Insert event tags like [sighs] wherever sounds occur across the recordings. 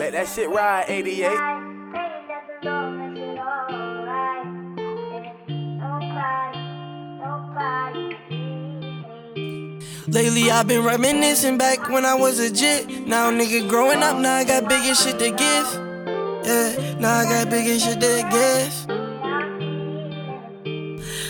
Let that shit ride, 88. Lately I've been reminiscing back when I was a jit. Now nigga growing up, now I got bigger shit to give. Yeah, now I got bigger shit to give.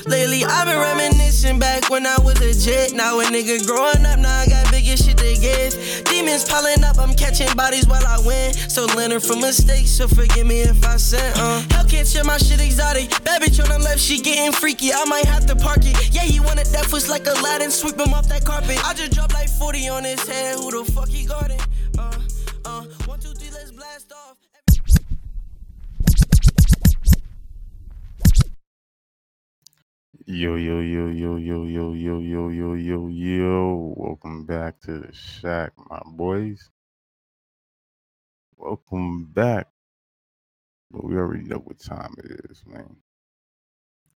Lately I've been reminiscing back when I was a jet. Now a nigga growing up, now I got bigger shit to give. Demons piling up, I'm catching bodies while I win. So learning from mistakes, so forgive me if I sin. Uh, hell can't share my shit exotic. Bad bitch on the left, she getting freaky. I might have to park it. Yeah, he wanted that foot like Aladdin, sweep him off that carpet. I just dropped like 40 on his head. Who the fuck he guarding? Yo, yo, yo, yo, yo, yo, yo, yo, yo, yo, yo. Welcome back to the shack, my boys. Welcome back. But we already know what time it is, man.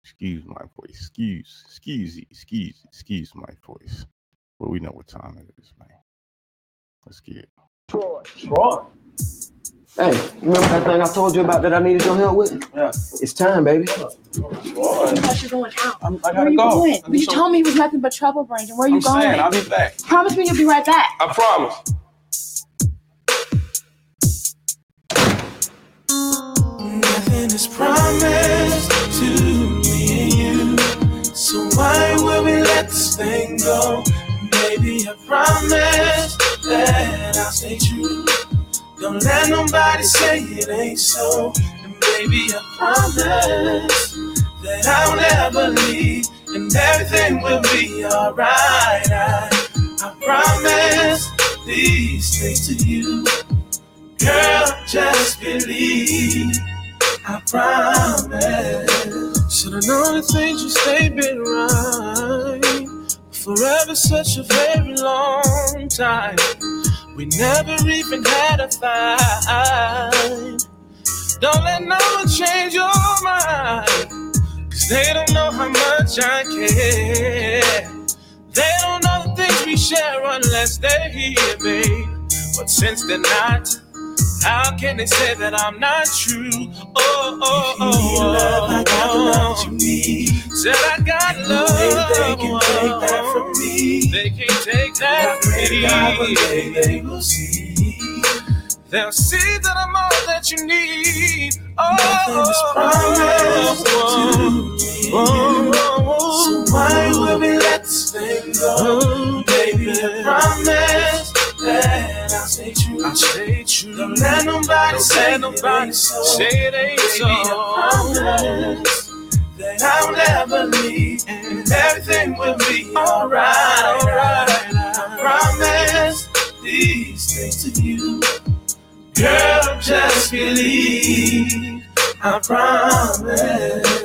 Excuse my voice. Excuse, excuse, excuse, excuse my voice. But we know what time it is, man. Let's get it. Troy. Troy. Hey, remember that thing I told you about that I needed your help with? Yeah. It's time, baby. Troy. I thought you were going out. I'm, I Where gotta you go. going? I'm You told me it was nothing but trouble, Brandon. Where are you I'm going? saying I'll be back. Promise me you'll be right back. I promise. Nothing is promised to me and you. So why would we let this thing go? Baby, I promise that I'll stay true. Don't let nobody say it ain't so. And baby, I promise that I'll never leave. And everything will be alright. I, I promise these things to you. Girl, just believe. I promise. Should've known the things you say been right. Forever such a very long time. We never even had a fight. Don't let no one change your mind. Cause they don't know how much I care. They don't know the things we share unless they're here, babe. But since they're not, how can they say that I'm not true? Oh, oh, oh, oh. I got the love you oh. need. Said I got love. They can take that from me. They can't take that from me. They will see. They'll see that I'm all that you need. Oh, oh, oh, oh, So why would we let this thing go? Baby, I promise that I'll stay true. I'll stay true. Don't let nobody say nobody say it ain't so. I promise that I'll never leave, and everything will be alright. Alright, I promise these things to you. Girl, just believe. I promise.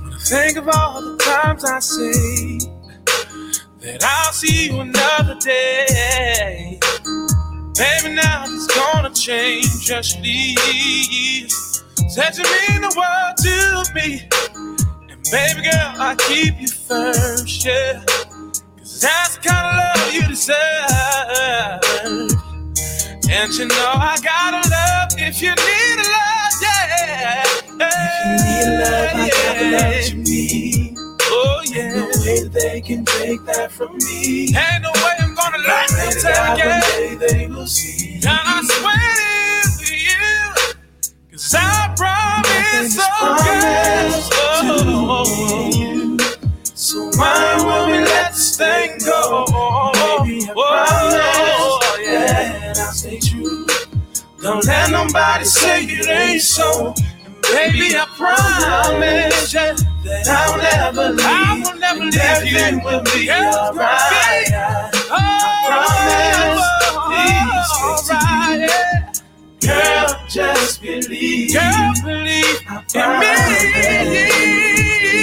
When I think of all the times I say that I'll see you another day. Baby, now it's gonna change. Just leave. Said you mean the world to me. Baby girl, I keep you first, yeah. Cause that's the kind of love you deserve. And you know I gotta love if you need a love, yeah. If you need love, I got the love you need. Oh yeah. Ain't no way that they can take that from me. Ain't no way I'm gonna let them take it. They will see. And I swear to you, cause I promise, oh girl. So why would we let this thing go? Baby, I promise yeah. I'll stay true. Don't let nobody say it ain't so. And baby, I promise yeah, that I'll never leave. I will never leave everything you. will be alright. I promise oh, these things to you. Girl, just believe. Girl, believe in me.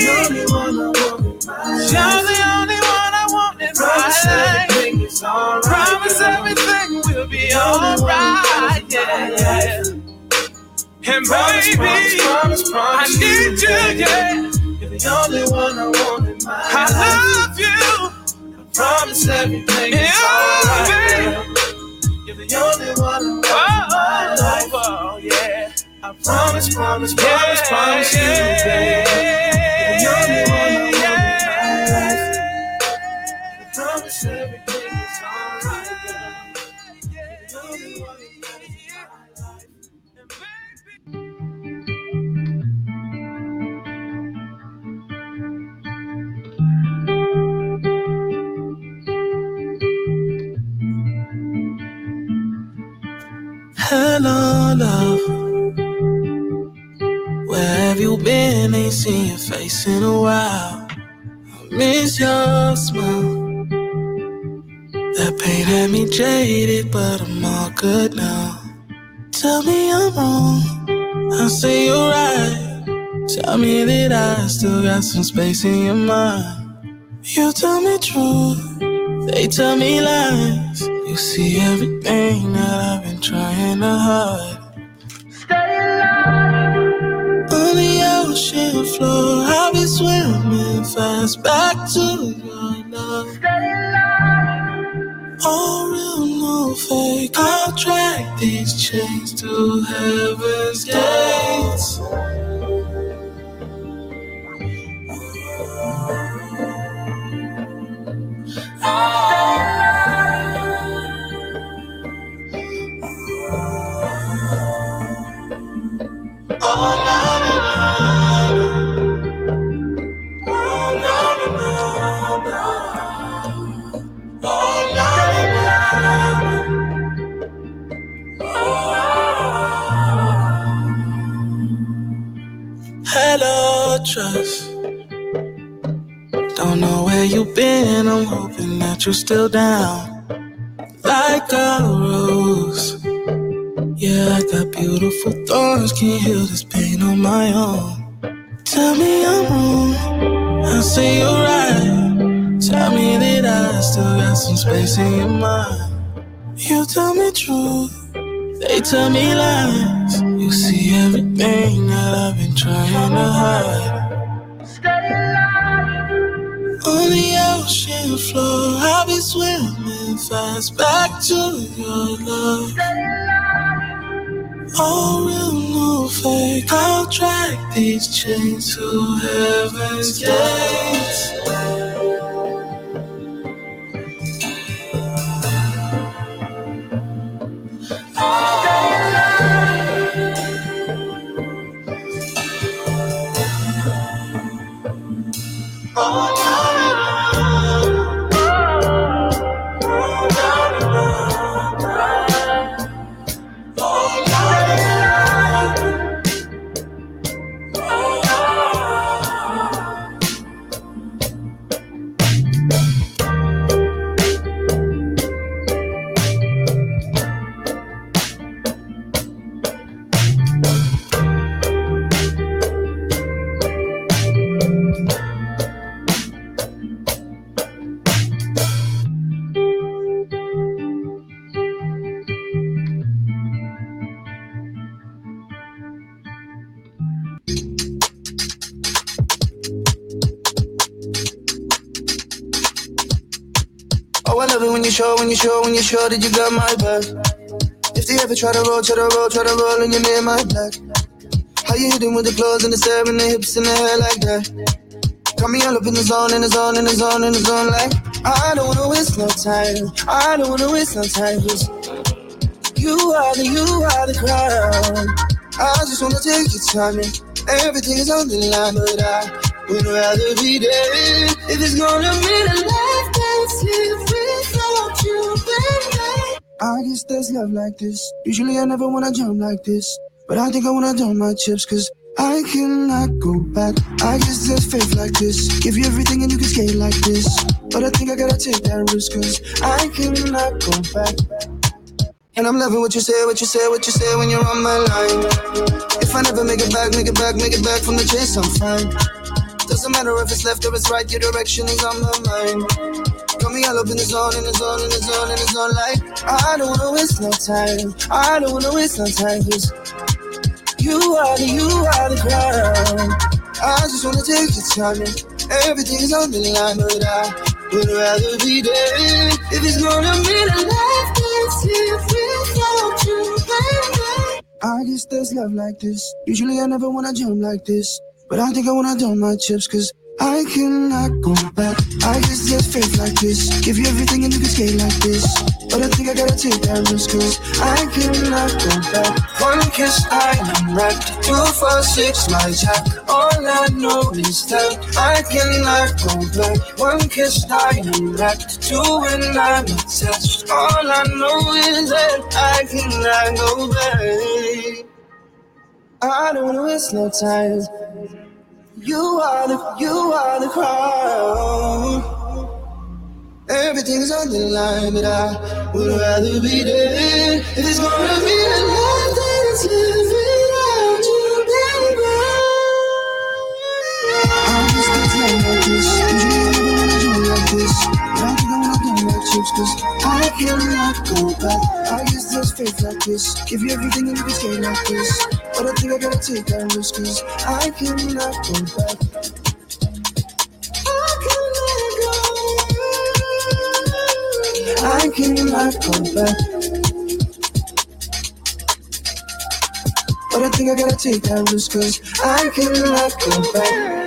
You're the only one I want in my life. You're the only one I want in Promise my life. everything is alright. Promise everything will be alright. Yeah, yeah. And baby, promise, promise, I need you, yeah. You're the only one I want in my life. I love you. I promise everything is alright. You're the only one in oh, my oh, oh. life. Oh, yeah. I promise, promise, promise, promise you, baby. You're the only one in my life. I promise. Hello, love. Where have you been? Ain't seen your face in a while. I miss your smile. That pain had me jaded, but I'm all good now. Tell me I'm wrong. I say you're right. Tell me that I still got some space in your mind. You tell me truth. They tell me lies. You see everything that I've been trying to hide. Stay alive. On the ocean floor, I'll be swimming fast back to your love. Stay alive. All real, no fake. I'll track these chains to heaven's gates. Hello, trust. Don't know where you've been. I'm hoping you're still down. Like a rose. Yeah, I got beautiful thorns. Can't heal this pain on my own. Tell me I'm wrong. I say you're right. Tell me that I still got some space in your mind. You tell me truth. They tell me lies. You see everything that I've been trying to hide. On the ocean floor, I'll be swimming fast back to your love. All real, no fake. I'll drag these chains to heaven's gates. Oh, It when you show, when you show that you got my back. If they ever try to roll, try to roll, try to roll, and you're near my black. How you hitting with the clothes and the stare and the hips and the hair like that? Got me all up in the zone, in the zone, in the zone, in the zone, like I don't wanna waste no time. I don't wanna waste no time, cause you are the, you are the crown. I just wanna take your time and everything is on the line, but I would rather be there if it's gonna mean a life I guess there's love like this. Usually I never wanna jump like this, but I think I wanna dump my chips, cause I cannot go back. I guess there's faith like this. Give you everything and you can skate like this. But I think I gotta take that risk, cause I cannot go back. And I'm loving what you say, what you say, what you say when you're on my line. If I never make it back, make it back, make it back from the chase, I'm fine. Doesn't matter if it's left or it's right, your direction is on my mind. Got me all up in the zone, in the zone, in the zone, in the zone, like I don't wanna waste no time. I don't wanna waste no time, cause you are the, you are the crown. I just wanna take your time and everything is on the line, but I would rather be there if it's gonna be the life live without you, baby. I guess there's love like this. Usually I never wanna jump like this. But I think I wanna dump my chips cause I cannot go back. I just there's faith like this. Give you everything and you can skate like this. But I think I gotta take that risk cause I cannot go back. One kiss, I am wrapped. Two, four, six, my jack. All I know is that I cannot go back. One kiss, I am wrapped. Two, and I'm attached. All I know is that I cannot go back. I don't wanna waste no time. You are the, you are the crown. Everything's on the line, but I would rather be dead. If it's gonna be a life that is lived without you, baby. I just think it's like this. Usually I never wanna do like this. Do chips, cause I cannot go back. I guess there's faith like this. Give you everything and you can skate like this. But I think I gotta take that risk, cause. I cannot go. Back. I cannot go back. But I think I gotta take that risk, cause I cannot go back.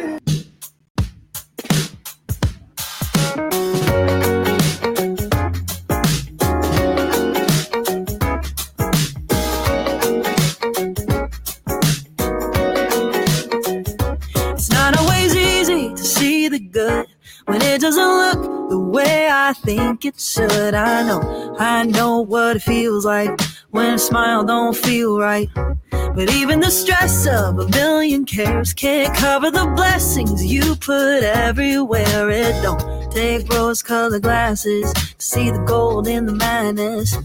Think it should. I know, I know what it feels like when a smile don't feel right. But even the stress of a million cares can't cover the blessings you put everywhere. It don't take rose colored glasses to see the gold in the madness.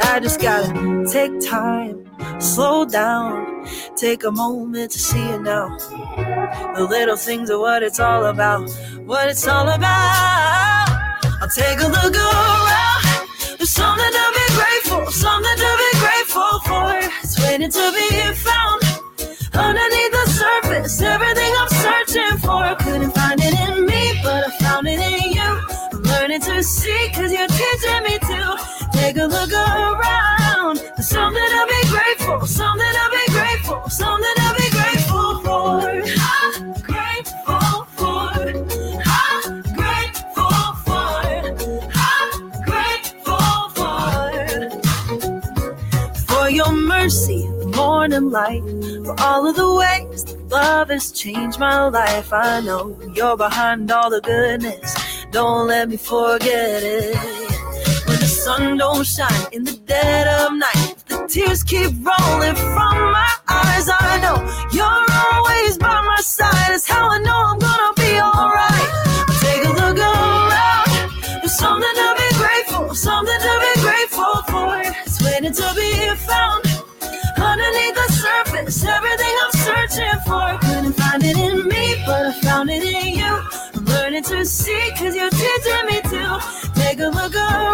I just gotta take time, slow down, take a moment to see it now. The little things are what it's all about. What it's all about. I'll take a look around. There's something to be grateful, something to be grateful for. It's waiting to be found. Underneath the surface, everything I'm searching for. Couldn't find it in me, but I found it in you. I'm learning to see, cause you're teaching me to. Take a look around. There's something to be grateful, something light. For all of the ways that love has changed my life. I know you're behind all the goodness. Don't let me forget it. When the sun don't shine in the dead of night, the tears keep rolling from my eyes. I know you're always by my side. It's how I know to see, cause you're teaching me to. Take a look around.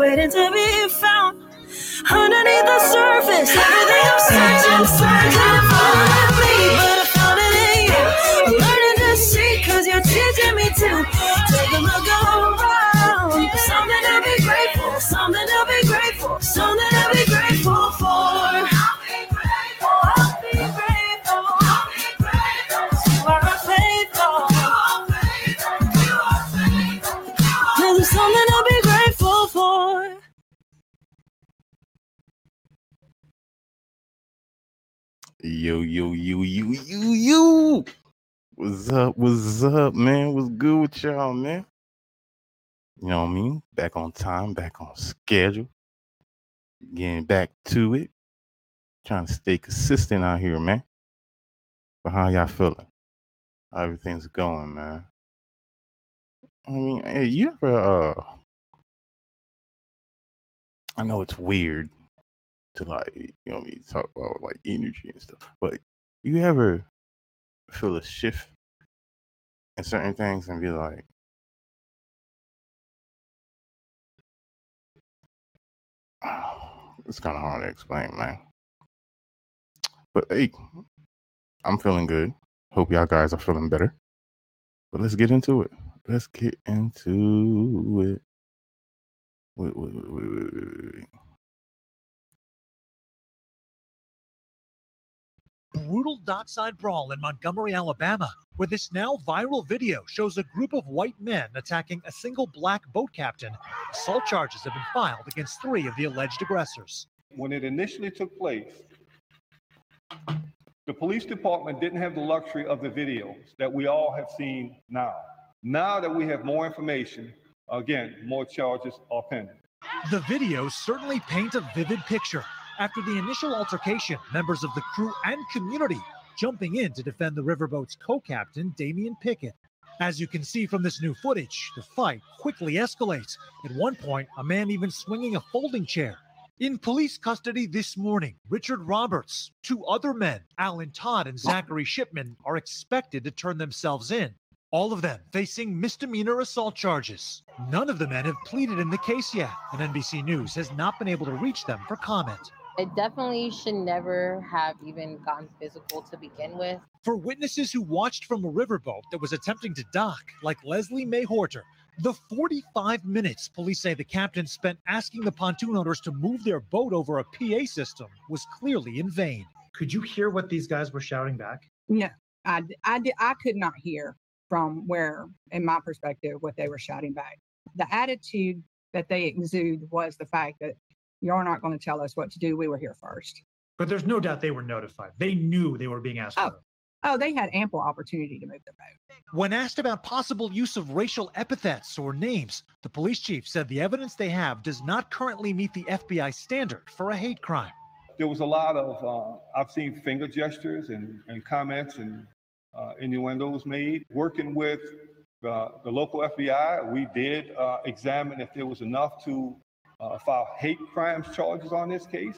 Waiting to be found. Underneath the surface, everything I'm searching for What's up? What's up, man? What's good with y'all, man? You know what I mean? Back on time, back on schedule. Getting back to it. trying to stay consistent out here, man. But how y'all feeling? How everything's going, man? I mean, hey, you ever uh I know it's weird to like, you know, I mean, talk about like energy and stuff, but you ever feel a shift in certain things and be like, [sighs] it's kind of hard to explain, man. But hey, I'm feeling good. Hope y'all guys are feeling better. But let's get into it. Let's get into it. Wait, wait, wait, brutal dockside brawl in Montgomery, Alabama, where this now viral video shows a group of white men attacking a single black boat captain. Assault charges have been filed against three of the alleged aggressors. When it initially took place, the police department didn't have the luxury of the videos that we all have seen now. Now that we have more information, again, more charges are pending. The videos certainly paint a vivid picture. After the initial altercation, members of the crew and community jumping in to defend the riverboat's co-captain, Damian Pickett. As you can see from this new footage, the fight quickly escalates. At one point, a man even swinging a folding chair. In police custody this morning, Richard Roberts, two other men, Alan Todd and Zachary Shipman, are expected to turn themselves in. All of them facing misdemeanor assault charges. None of the men have pleaded in the case yet, and NBC News has not been able to reach them for comment. It definitely should never have even gotten physical to begin with. For witnesses who watched from a riverboat that was attempting to dock, like Leslie May Horter, the 45 minutes police say the captain spent asking the pontoon owners to move their boat over a PA system was clearly in vain. Could you hear what these guys were shouting back? Yeah, I, di- I could not hear from where, in my perspective, what they were shouting back. The attitude that they exude was the fact that you're not going to tell us what to do. We were here first. But there's no doubt they were notified. They knew they were being asked Oh. Oh, they had ample opportunity to move their boat. When asked about possible use of racial epithets or names, the police chief said the evidence they have does not currently meet the FBI standard for a hate crime. There was a lot of, uh, I've seen finger gestures and, and comments and uh, innuendos made. Working with the, the local FBI, we did uh, examine if there was enough to uh, file hate crimes charges on this case.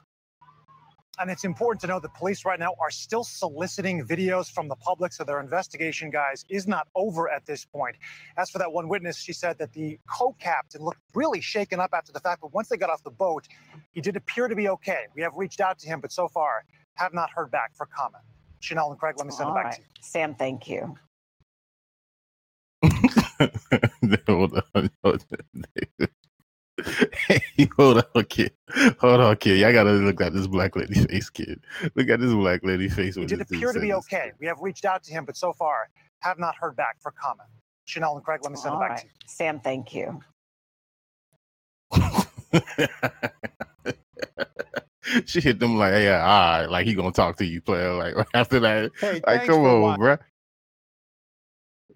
And it's important to know that police right now are still soliciting videos from the public. So their investigation, guys, is not over at this point. As for that one witness, she said that the co captain looked really shaken up after the fact. But once they got off the boat, he did appear to be okay. We have reached out to him, but so far have not heard back for comment. Chanel and Craig, let me send All it back right. to you. Sam, thank you. [laughs] hold on, hold on. hey, [laughs] hold on, kid. Hold on, kid. Y'all gotta look at this black lady face, kid. Look at this black lady face. He when did appear to be this. okay. We have reached out to him, but so far have not heard back for comment. Chanel and Craig, let me send All it back right. to you. Sam, thank you. [laughs] she hit them like, yeah, all right, like he gonna talk to you, player. Like [laughs] after that, Hey, like come for on, watching. bruh.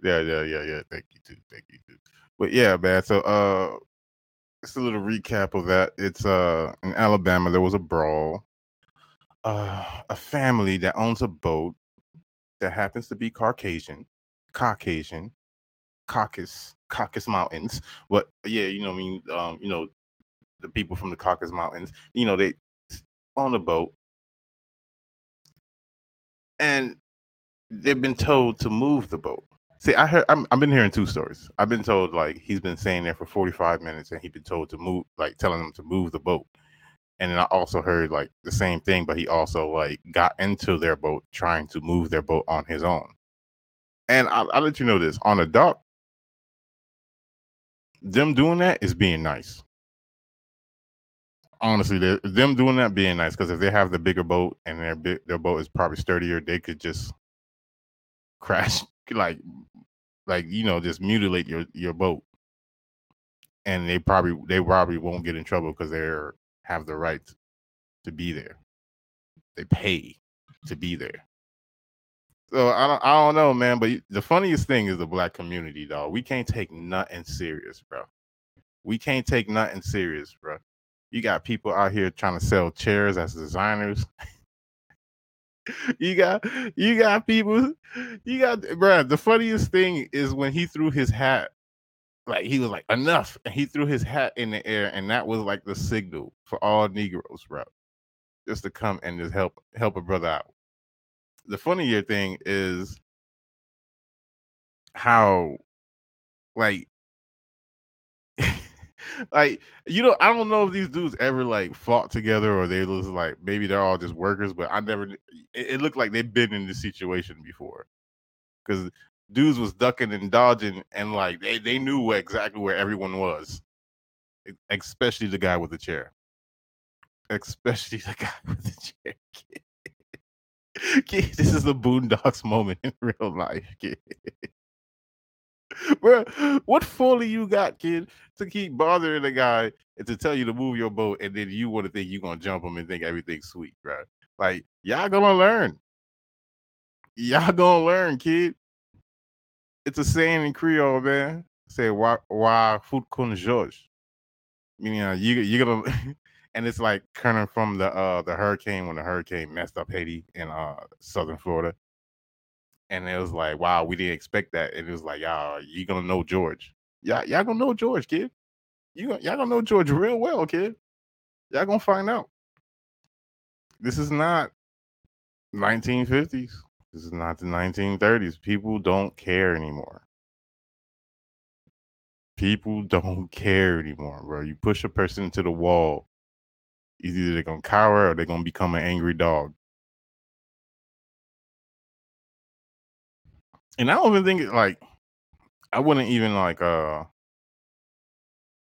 Yeah, yeah, yeah, yeah. Thank you too. Thank you too. But yeah, man. So uh just a little recap of that. It's uh in Alabama there was a brawl. Uh a family that owns a boat that happens to be Caucasian, Caucasian, Caucasus, Caucasus Mountains. But yeah, you know, I mean, um, you know, the people from the Caucasus Mountains, you know, they on the boat and they've been told to move the boat. See, I heard I'm, I've been hearing two stories. I've been told like he's been staying there for 45 minutes and he'd been told to move, like telling them to move the boat. And then I also heard like the same thing, but he also like got into their boat trying to move their boat on his own. And I'll, I'll let you know this on a dock, them doing that is being nice. Honestly, them doing that being nice because if they have the bigger boat and their their boat is probably sturdier, they could just crash like like you know just mutilate your your boat. And they probably they probably won't get in trouble because they're have the right to be there. They pay to be there. So i don't i don't know man but the funniest thing is the black community dog we can't take nothing serious bro we can't take nothing serious bro you got people out here trying to sell chairs as designers [laughs] [laughs] you got you got people you got bruh the funniest thing is when he threw his hat like he was like enough and he threw his hat in the air and that was like the signal for all negroes bro just to come and just help help a brother out. The funnier thing is how like [laughs] like you know i don't know if these dudes ever like fought together or they was like maybe they're all just workers but i never it, it looked like they've been in this situation before. Because dudes was ducking and dodging and like they, they knew exactly where everyone was. Especially the guy with the chair. Especially the [laughs] guy with the chair [laughs] this is the boondocks moment in real life [laughs] Bro, what folly you got, kid, to keep bothering the guy and to tell you to move your boat, and then you want to think you're gonna jump him and think everything's sweet, bro? Like y'all gonna learn. Y'all gonna learn, kid. It's a saying in Creole, man. Say why why food con George. Meaning uh, you you gonna [laughs] and it's like coming from the uh the hurricane when the hurricane messed up Haiti and uh southern Florida and it was like, wow, we didn't expect that. And it was like, y'all, you gonna know George. Y'all, y'all gonna know George, kid. You y'all gonna know George real well, kid. Y'all gonna find out. This is not 1950s. This is not the 1930s. People don't care anymore. People don't [laughs] care anymore, bro. You push a person into the wall, either they're gonna cower or they're gonna become an angry dog. And I don't even think like I wouldn't even like uh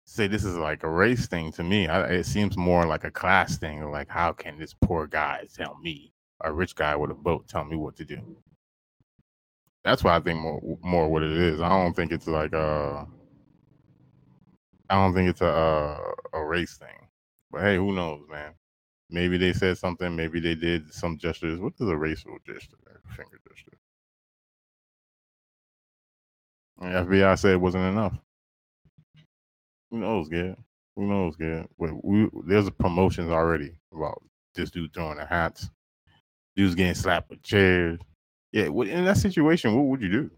say this is like a race thing to me. I, it seems more like a class thing. Like, how can this poor guy tell me, a rich guy with a boat, tell me what to do? That's why I think more more what it is. I don't think it's like uh I don't think it's a uh, a race thing. But hey, who knows, man? Maybe they said something. Maybe they did some gestures. What is a racial gesture? Finger FBI said it wasn't enough. Who knows, Gad? Who knows, Gad? But we there's promotions already about this dude throwing the hats, dudes getting slapped with chairs. Yeah, in that situation, what would you do?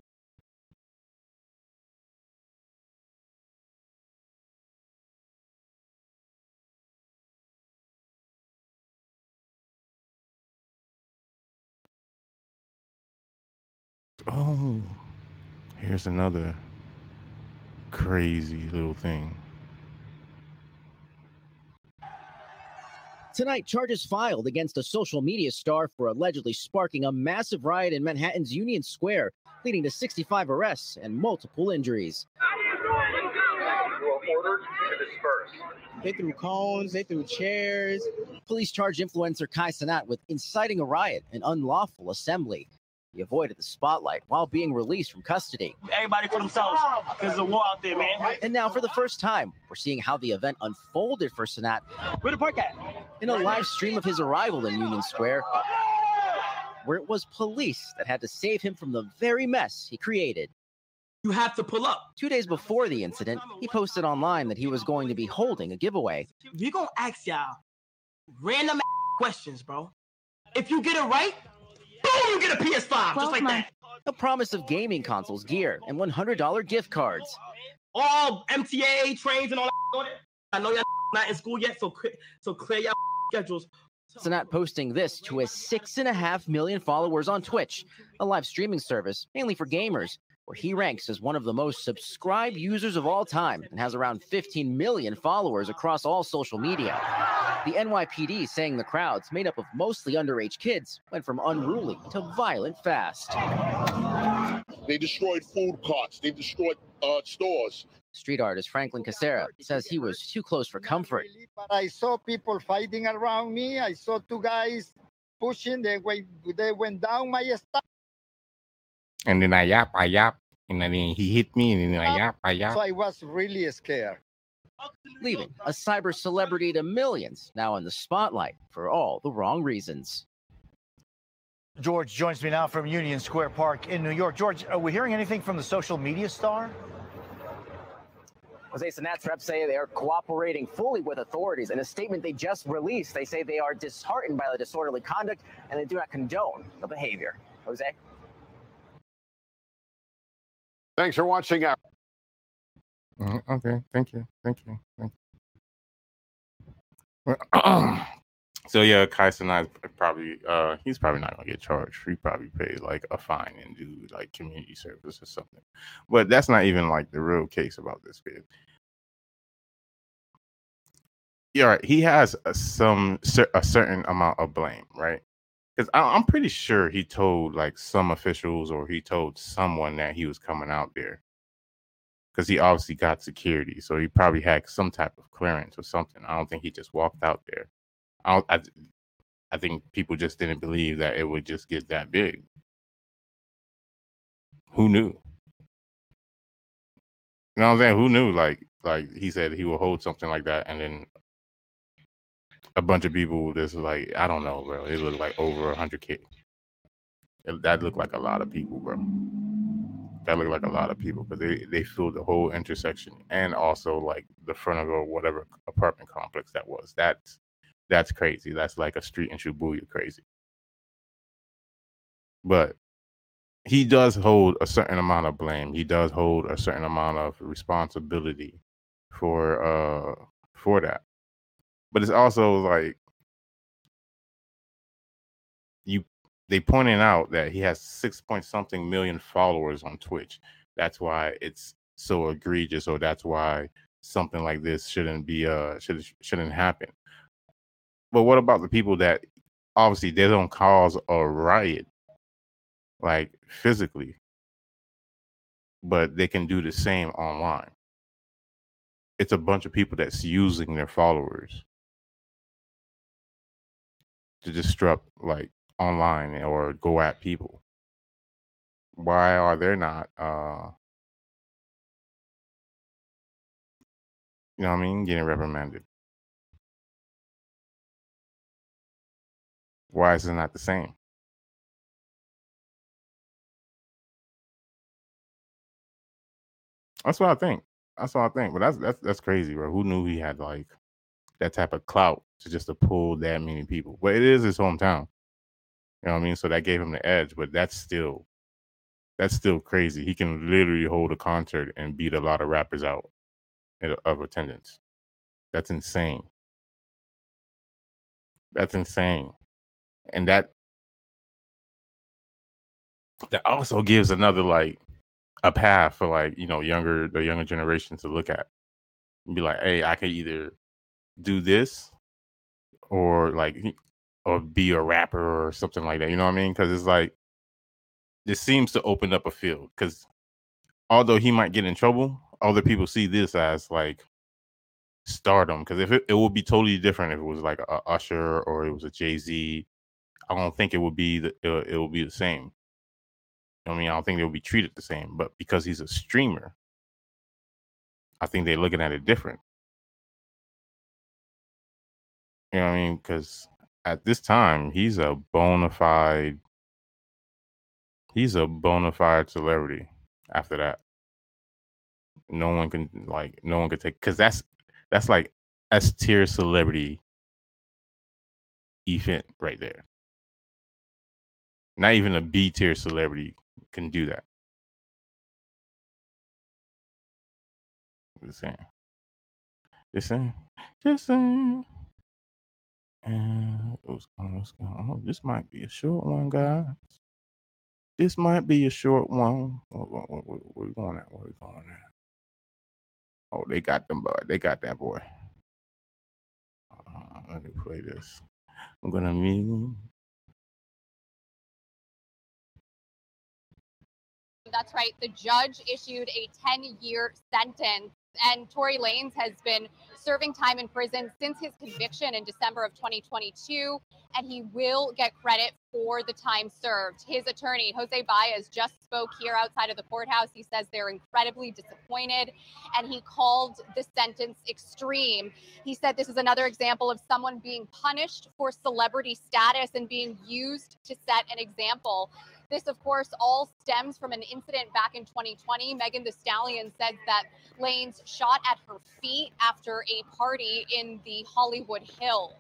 Here's another crazy little thing. Tonight, charges filed against a social media star for allegedly sparking a massive riot in Manhattan's Union Square, leading to 65 arrests and multiple injuries. They threw cones, they threw chairs. Police charge influencer Kai Cenat with inciting a riot and unlawful assembly. He avoided the spotlight while being released from custody. Everybody for themselves. There's a war out there, man. And now, for the first time, we're seeing how the event unfolded for Cenat Where the park at? in a live stream of his arrival in Union Square, where it was police that had to save him from the very mess he created. You have to pull up. Two days before the incident, he posted online that he was going to be holding a giveaway. We gonna ask y'all random questions, bro. If you get it right, boom, you get a PS5, just like that. A promise of gaming consoles, gear, and $100 gift cards. All MTA trains and all that. I know y'all [laughs] not in school yet, so clear, so clear y'all [laughs] schedules. Cenat posting this to his six and a half million followers on Twitch, a live streaming service mainly for gamers, where he ranks as one of the most subscribed users of all time and has around 15 million followers across all social media. The NYPD saying the crowds, made up of mostly underage kids, went from unruly to violent fast. They destroyed food carts. They destroyed uh, stores. Street artist Franklin Casera says he was too close for comfort. But I saw people fighting around me. I saw two guys pushing. They went, they went down my stuff. And then I yap, I yap, and then he hit me, and then I yap, I yap. So I was really scared. leaving a cyber celebrity to millions now in the spotlight for all the wrong reasons. George joins me now from Union Square Park in New York. George, are we hearing anything from the social media star? Jose Cenat's reps say they are cooperating fully with authorities. In a statement they just released, they say they are disheartened by the disorderly conduct and they do not condone the behavior. Jose? Thanks for watching our. Mhm, Okay, thank you, thank you, thank you. [clears throat] so yeah, Kai is probably uh he's probably not gonna get charged. He probably paid like a fine and do like community service or something. But that's not even like the real case about this kid. Yeah, right. He has a, some a certain amount of blame, right? Because I'm pretty sure he told like some officials or he told someone that he was coming out there because he obviously got security, so he probably had some type of clearance or something. I don't think he just walked out there. I I, I think people just didn't believe that it would just get that big. Who knew? You know what I'm saying? Who knew? Like, like he said he would hold something like that, and then a bunch of people just like I don't know, bro. It looked like over hundred k. That looked like a lot of people, bro. That looked like a lot of people because they they filled the whole intersection and also like the front of a whatever apartment complex that was. That's that's crazy. That's like a street in Shibuya crazy. But he does hold a certain amount of blame. He does hold a certain amount of responsibility for uh for that. But it's also like you they pointed out that he has six point something million followers on Twitch. That's why it's so egregious, or that's why something like this shouldn't be uh should shouldn't happen. But what about the people that obviously they don't cause a riot like physically, but they can do the same online? It's a bunch of people that's using their followers to disrupt like online or go at people. Why are they not uh you know what I mean, getting reprimanded? Why is it not the same? That's what I think. That's what I think. But that's that's that's crazy, bro. Who knew he had like that type of clout to just to pull that many people? But it is his hometown. You know what I mean? So that gave him the edge, but that's still that's still crazy. He can literally hold a concert and beat a lot of rappers out of attendance. That's insane. That's insane. And that that also gives another like a path for like, you know, younger the younger generation to look at and be like, hey, I can either do this or like or be a rapper or something like that. You know what I mean? Because it's like this seems to open up a field. Because although he might get in trouble, other people see this as like stardom. Because if it, it would be totally different if it was like a Usher or it was a Jay Z. I don't think it would be the uh, it, it will be the same. I mean, I don't think they will be treated the same. But because he's a streamer, I think they're looking at it different. You know what I mean? Because at this time, he's a bona fide, he's a bona fide celebrity. After that, no one can like, no one can take because that's that's like S tier celebrity event right there. Not even a B tier celebrity can do that. Just saying. Just saying. Just saying. And what's going, what's going on? This might be a short one, guys. This might be a short one. What, what, what, where we going at? Where we going at? Oh, they got them, boy. They got that boy. Uh, let me play this. I'm gonna mute. That's right. The judge issued a 10 year sentence, and Tory Lanez has been serving time in prison since his conviction in December of 2022, and he will get credit for the time served. His attorney, Jose Baez, just spoke here outside of the courthouse. He says they're incredibly disappointed, and he called the sentence extreme. He said this is another example of someone being punished for celebrity status and being used to set an example. This, of course, all stems from an incident back in 2020. Megan Thee Stallion said that Lanez shot at her feet after a party in the Hollywood Hills.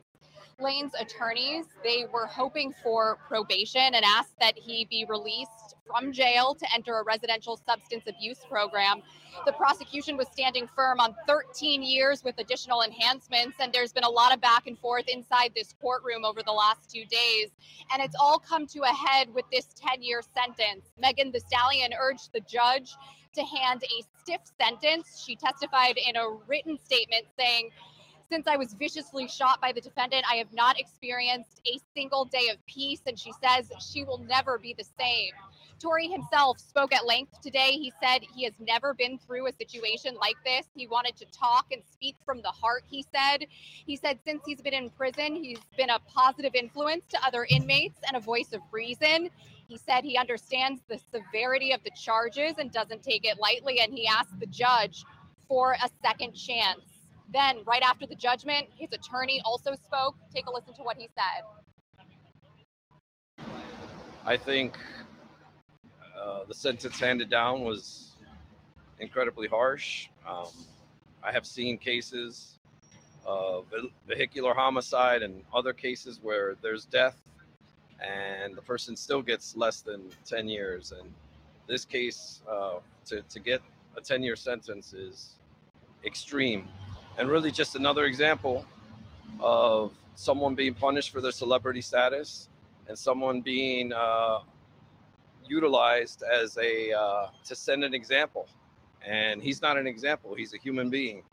Lanez's attorneys, they were hoping for probation and asked that he be released from jail to enter a residential substance abuse program. The prosecution was standing firm on 13 years with additional enhancements, and there's been a lot of back and forth inside this courtroom over the last two days. And it's all come to a head with this 10 year sentence. Megan Thee Stallion urged the judge to hand a stiff sentence. She testified in a written statement saying, since I was viciously shot by the defendant, I have not experienced a single day of peace. And she says she will never be the same. Tory himself spoke at length today. He said he has never been through a situation like this. He wanted to talk and speak from the heart, he said. He said since he's been in prison, he's been a positive influence to other inmates and a voice of reason. He said he understands the severity of the charges and doesn't take it lightly. And he asked the judge for a second chance. Then, right after the judgment, his attorney also spoke. Take a listen to what he said. I think uh, the sentence handed down was incredibly harsh. Um, I have seen cases of vehicular homicide and other cases where there's death and the person still gets less than 10 years. And this case, uh, to, to get a 10 year sentence is extreme and really just another example of someone being punished for their celebrity status and someone being uh, utilized as a uh, to send an example and he's not an example he's a human being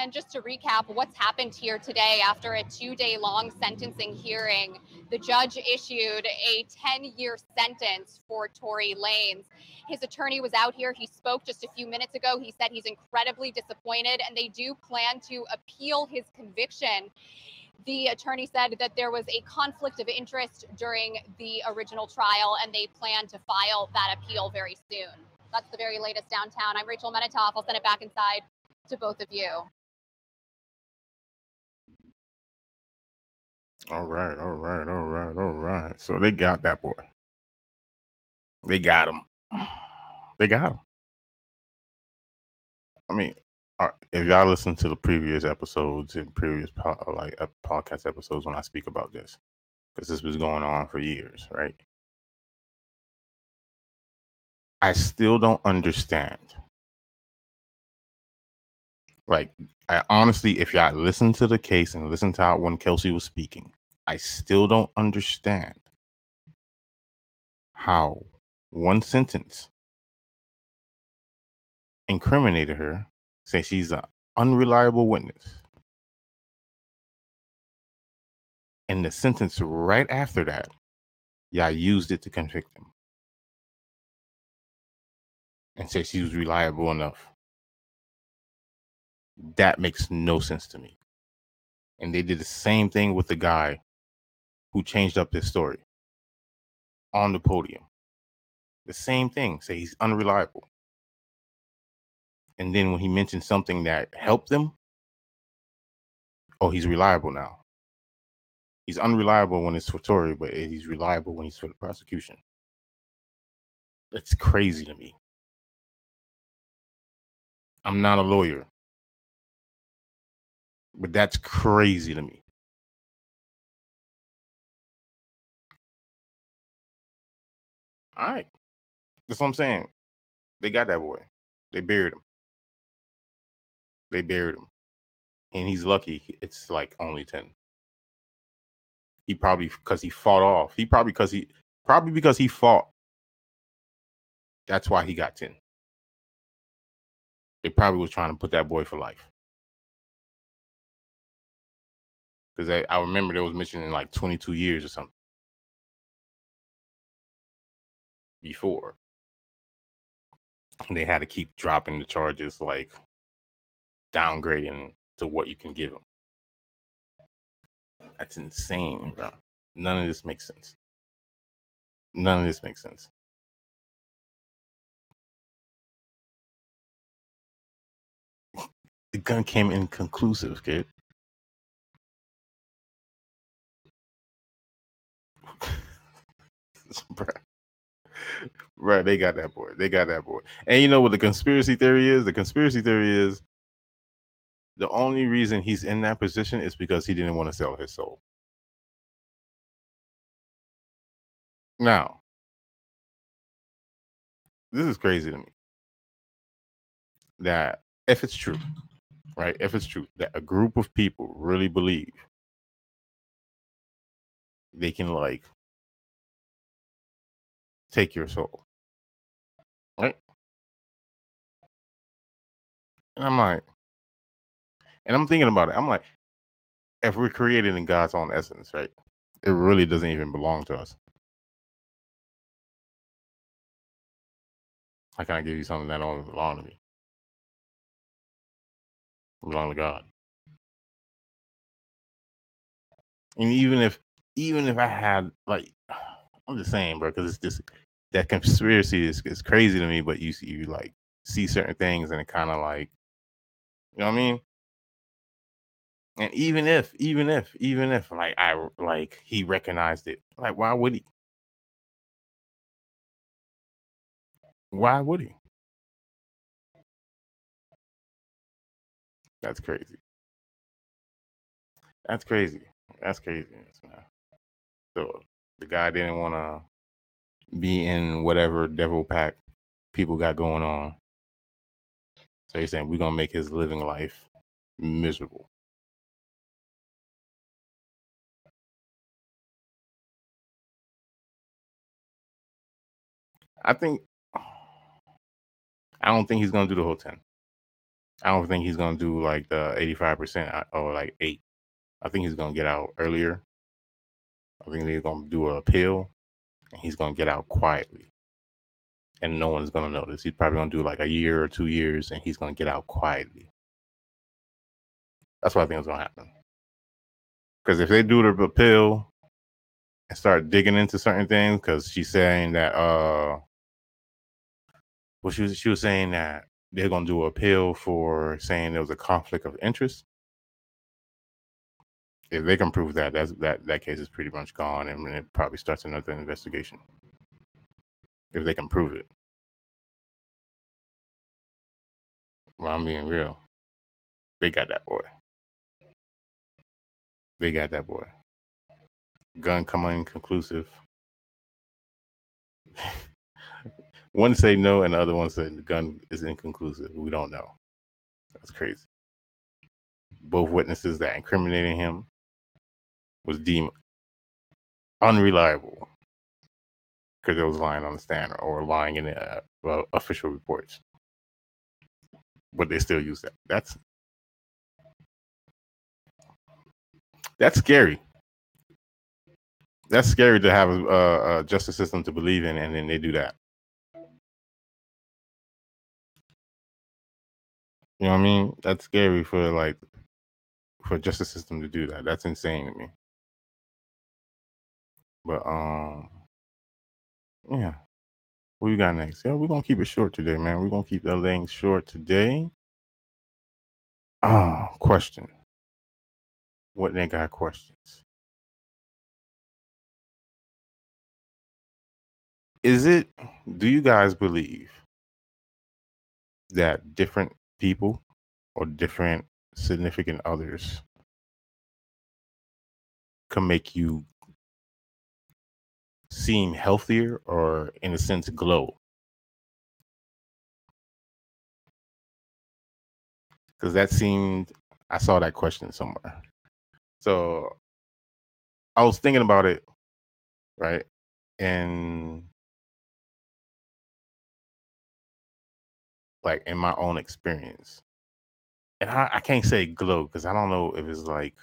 And just to recap what's happened here today after a two day long sentencing hearing, the judge issued a 10 year sentence for Tory Lanez. His attorney was out here. He spoke just a few minutes ago. He said he's incredibly disappointed and they do plan to appeal his conviction. The attorney said that there was a conflict of interest during the original trial and they plan to file that appeal very soon. That's the very latest downtown. I'm Rachel Menitoff. I'll send it back inside to both of you. All right, all right, all right, all right. So they got that boy. They got him. [sighs] They got him. I mean, if y'all listen to the previous episodes and previous po- like uh, podcast episodes when I speak about this, because this was going on for years, right? I still don't understand. Like, I honestly, if y'all listen to the case and listen to how when Kelsey was speaking, I still don't understand how one sentence incriminated her, say she's an unreliable witness. And the sentence right after that, y'all used it to convict him. And say she was reliable enough. That makes no sense to me. And they did the same thing with the guy who changed up his story on the podium. The same thing, say he's unreliable. And then when he mentioned something that helped them, oh, he's reliable now. He's unreliable when it's for Tory, but he's reliable when he's for the prosecution. That's crazy to me. I'm not a lawyer, but that's crazy to me. All right. That's what I'm saying. They got that boy. They buried him. They buried him. And he's lucky it's like only 10. He probably because he fought off. He probably because he probably because he fought. That's why he got 10. They probably was trying to put that boy for life. Because I, I remember there was mentioning like 22 years or something before. And they had to keep dropping the charges, like downgrading to what you can give them. That's insane, bro. None of this makes sense. None of this makes sense. The gun came inconclusive, kid. [laughs] Bruh, they got that boy. They got that boy. And you know what the conspiracy theory is? The conspiracy theory is the only reason he's in that position is because he didn't want to sell his soul. Now, this is crazy to me. That if it's true, right? If it's true that a group of people really believe they can like take your soul. Right? And I'm like, and I'm thinking about it. I'm like, if we're created in God's own essence, right? It really doesn't even belong to us. I can't give you something that don't belong to me. Belong to God. And even if even if I had like [sighs] I'm just saying, bro, because it's just that conspiracy is, is crazy to me, but you see you like see certain things and it kind of like you know what I mean? And even if, even if, even if like I like he recognized it, like why would he? Why would he? That's crazy. That's crazy. That's crazy. So the guy didn't want to be in whatever devil pack people got going on. So he's saying we're gonna make his living life miserable. I think I don't think he's gonna do the whole ten. I don't think he's gonna do like the eighty-five percent or like eight. I think he's gonna get out earlier. I think they're gonna do a appeal, and he's gonna get out quietly, and no one's gonna notice. He's probably gonna do like a year or two years, and he's gonna get out quietly. That's what I think is gonna happen. Because if they do the appeal and start digging into certain things, because she's saying that uh well, she was she was saying that they're gonna do an appeal for saying there was a conflict of interest. If they can prove that, that's that that case is pretty much gone, and it probably starts another investigation. If they can prove it, well, I'm being real. They got that boy. They got that boy. Gun coming inconclusive. [laughs] one say no, and the other one said the gun is inconclusive. We don't know. That's crazy. Both witnesses that incriminated him was deemed unreliable because they was lying on the stand or lying in the uh, official reports. But they still use that. That's that's scary. That's scary to have a, a justice system to believe in, and then they do that. You know what I mean? That's scary for like for justice system to do that. That's insane to me. But um yeah. What we got next? Yeah, we're gonna keep it short today, man. We're gonna keep the things short today. Ah, question. What they got questions? Is it do you guys believe that different people or different significant others can make you seem healthier or in a sense glow? Because that seemed i saw that question somewhere. So i was thinking about it right? And like in my own experience. And I, I can't say glow because I don't know if it's like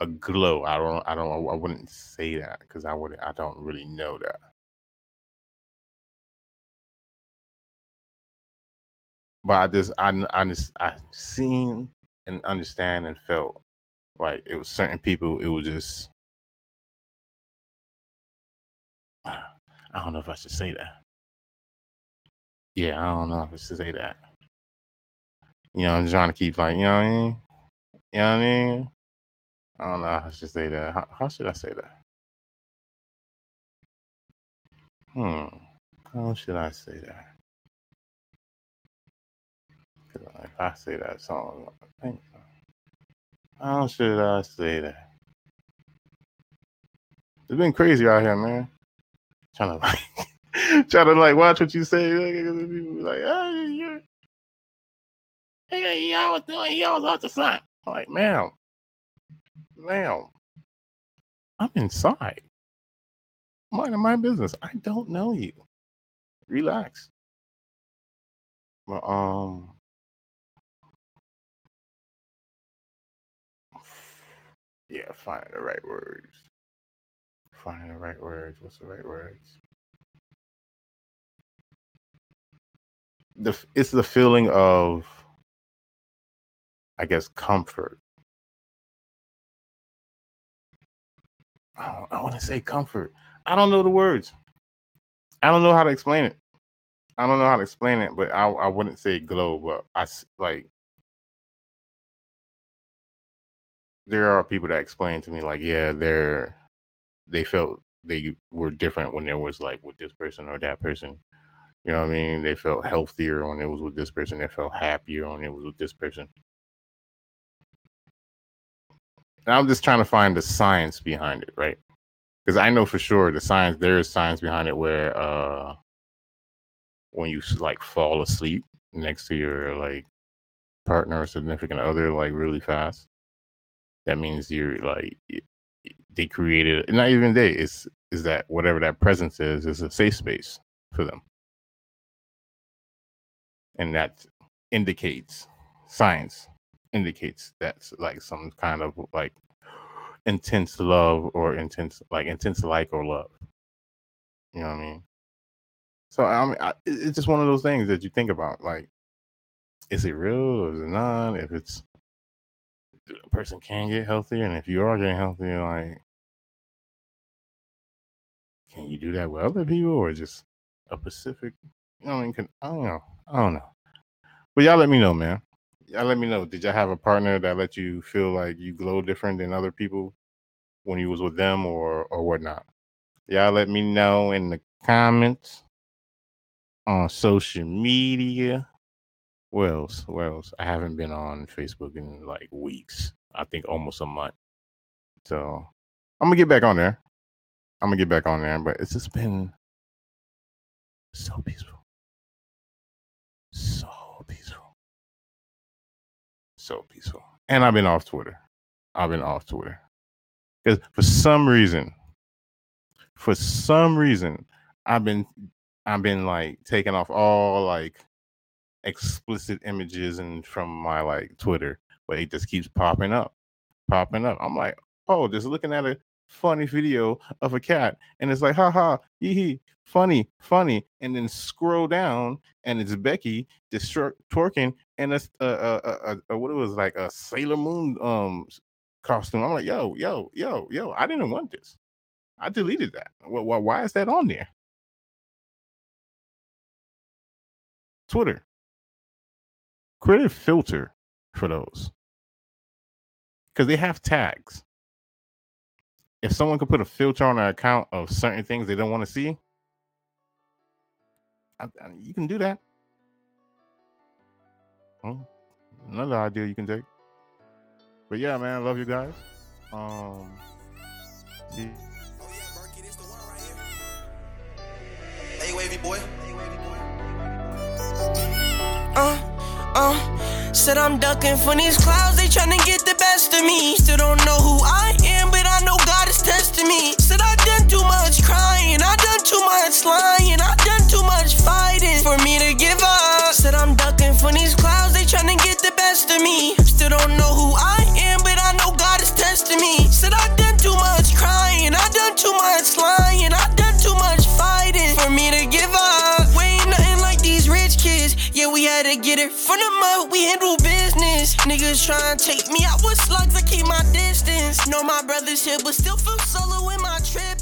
a glow. I don't I don't I wouldn't say that because I would I don't really know that. But I just I I just I seen and understand and felt like it was certain people it was just [sighs] I don't know if I should say that. Yeah, I don't know if I should say that. You know, I'm trying to keep like, you know what I mean? You know what I mean? I don't know how I should say that. How, how should I say that? Hmm. How should I say that? If I say that song, I think. So. How should I say that? It's been crazy out here, man. Trying [laughs] to like, [laughs] trying to like watch what you say. [laughs] Like, like, oh, you, hey, y'all was doing, y'all was out the front. I'm like, ma'am, ma'am, I'm inside. Minding my business. I don't know you. Relax. But um, [sighs] yeah, finding the right words. Finding the right words. What's the right words? The it's the feeling of, I guess, comfort. I, I want to say comfort. I don't know the words. I don't know how to explain it. I don't know how to explain it, but I I wouldn't say glow, but I like there are people that explain to me like, yeah, they're they felt they were different when there was like with this person or that person. You know what I mean? They felt healthier when it was with this person. They felt happier when it was with this person. I'm just trying to find the science behind it, right? Because I know for sure the science there is science behind it where uh when you like fall asleep next to your like partner or significant other like really fast, that means you're like they created not even they is is that whatever that presence is is a safe space for them and that indicates science indicates that's like some kind of like intense love or intense like intense like or love. You know what i mean? So i mean I, it's just one of those things that you think about like is it real or is it not? If it's a person can get healthier and if you are getting healthier like can you do that with other people or just a specific you know i mean? Can, i don't know i don't know. But y'all let me know man. Y'all let me know. Did y'all have a partner that let you feel like you glow different than other people when you was with them or or whatnot? Y'all let me know in the comments on social media. What else? I haven't been on facebook in like weeks. I think almost a month. So i'm gonna get back on there. I'm gonna get back on there but it's just been so peaceful so peaceful. So peaceful. And i've been off twitter. I've been off twitter. Because for some reason for some reason i've been i've been like taking off all like explicit images and from my like twitter but it just keeps popping up popping up. I'm like oh just looking at a funny video of a cat and it's like haha hee hee funny funny and then scroll down and it's becky twer- twerking and uh, uh, uh, uh, what it was like a sailor moon um costume. I'm like yo yo yo yo i didn't want this. I deleted that. Why, why is that on there? Twitter. Create a filter for those. Because they have tags if someone could put a filter on their account of certain things they don't want to see I, I- you can do that Hmm, another idea you can take but yeah man i love you guys um see- Hey, wavy boy. Uh, uh, said I'm ducking from these clouds, they tryna get the best of me. Still don't know who I am, I know God is testing me. Said I done too much crying, I done too much lying, I done too much fighting for me to give up. Said I'm ducking from these clouds, they tryna get the best of me. Still don't know who I am, but I know God is testing me. Said I done too much crying, I done too much lying, Get it from the mud. We handle business. Niggas tryna take me out with slugs. I keep my distance. Know my brothers here, but still feel solo in my my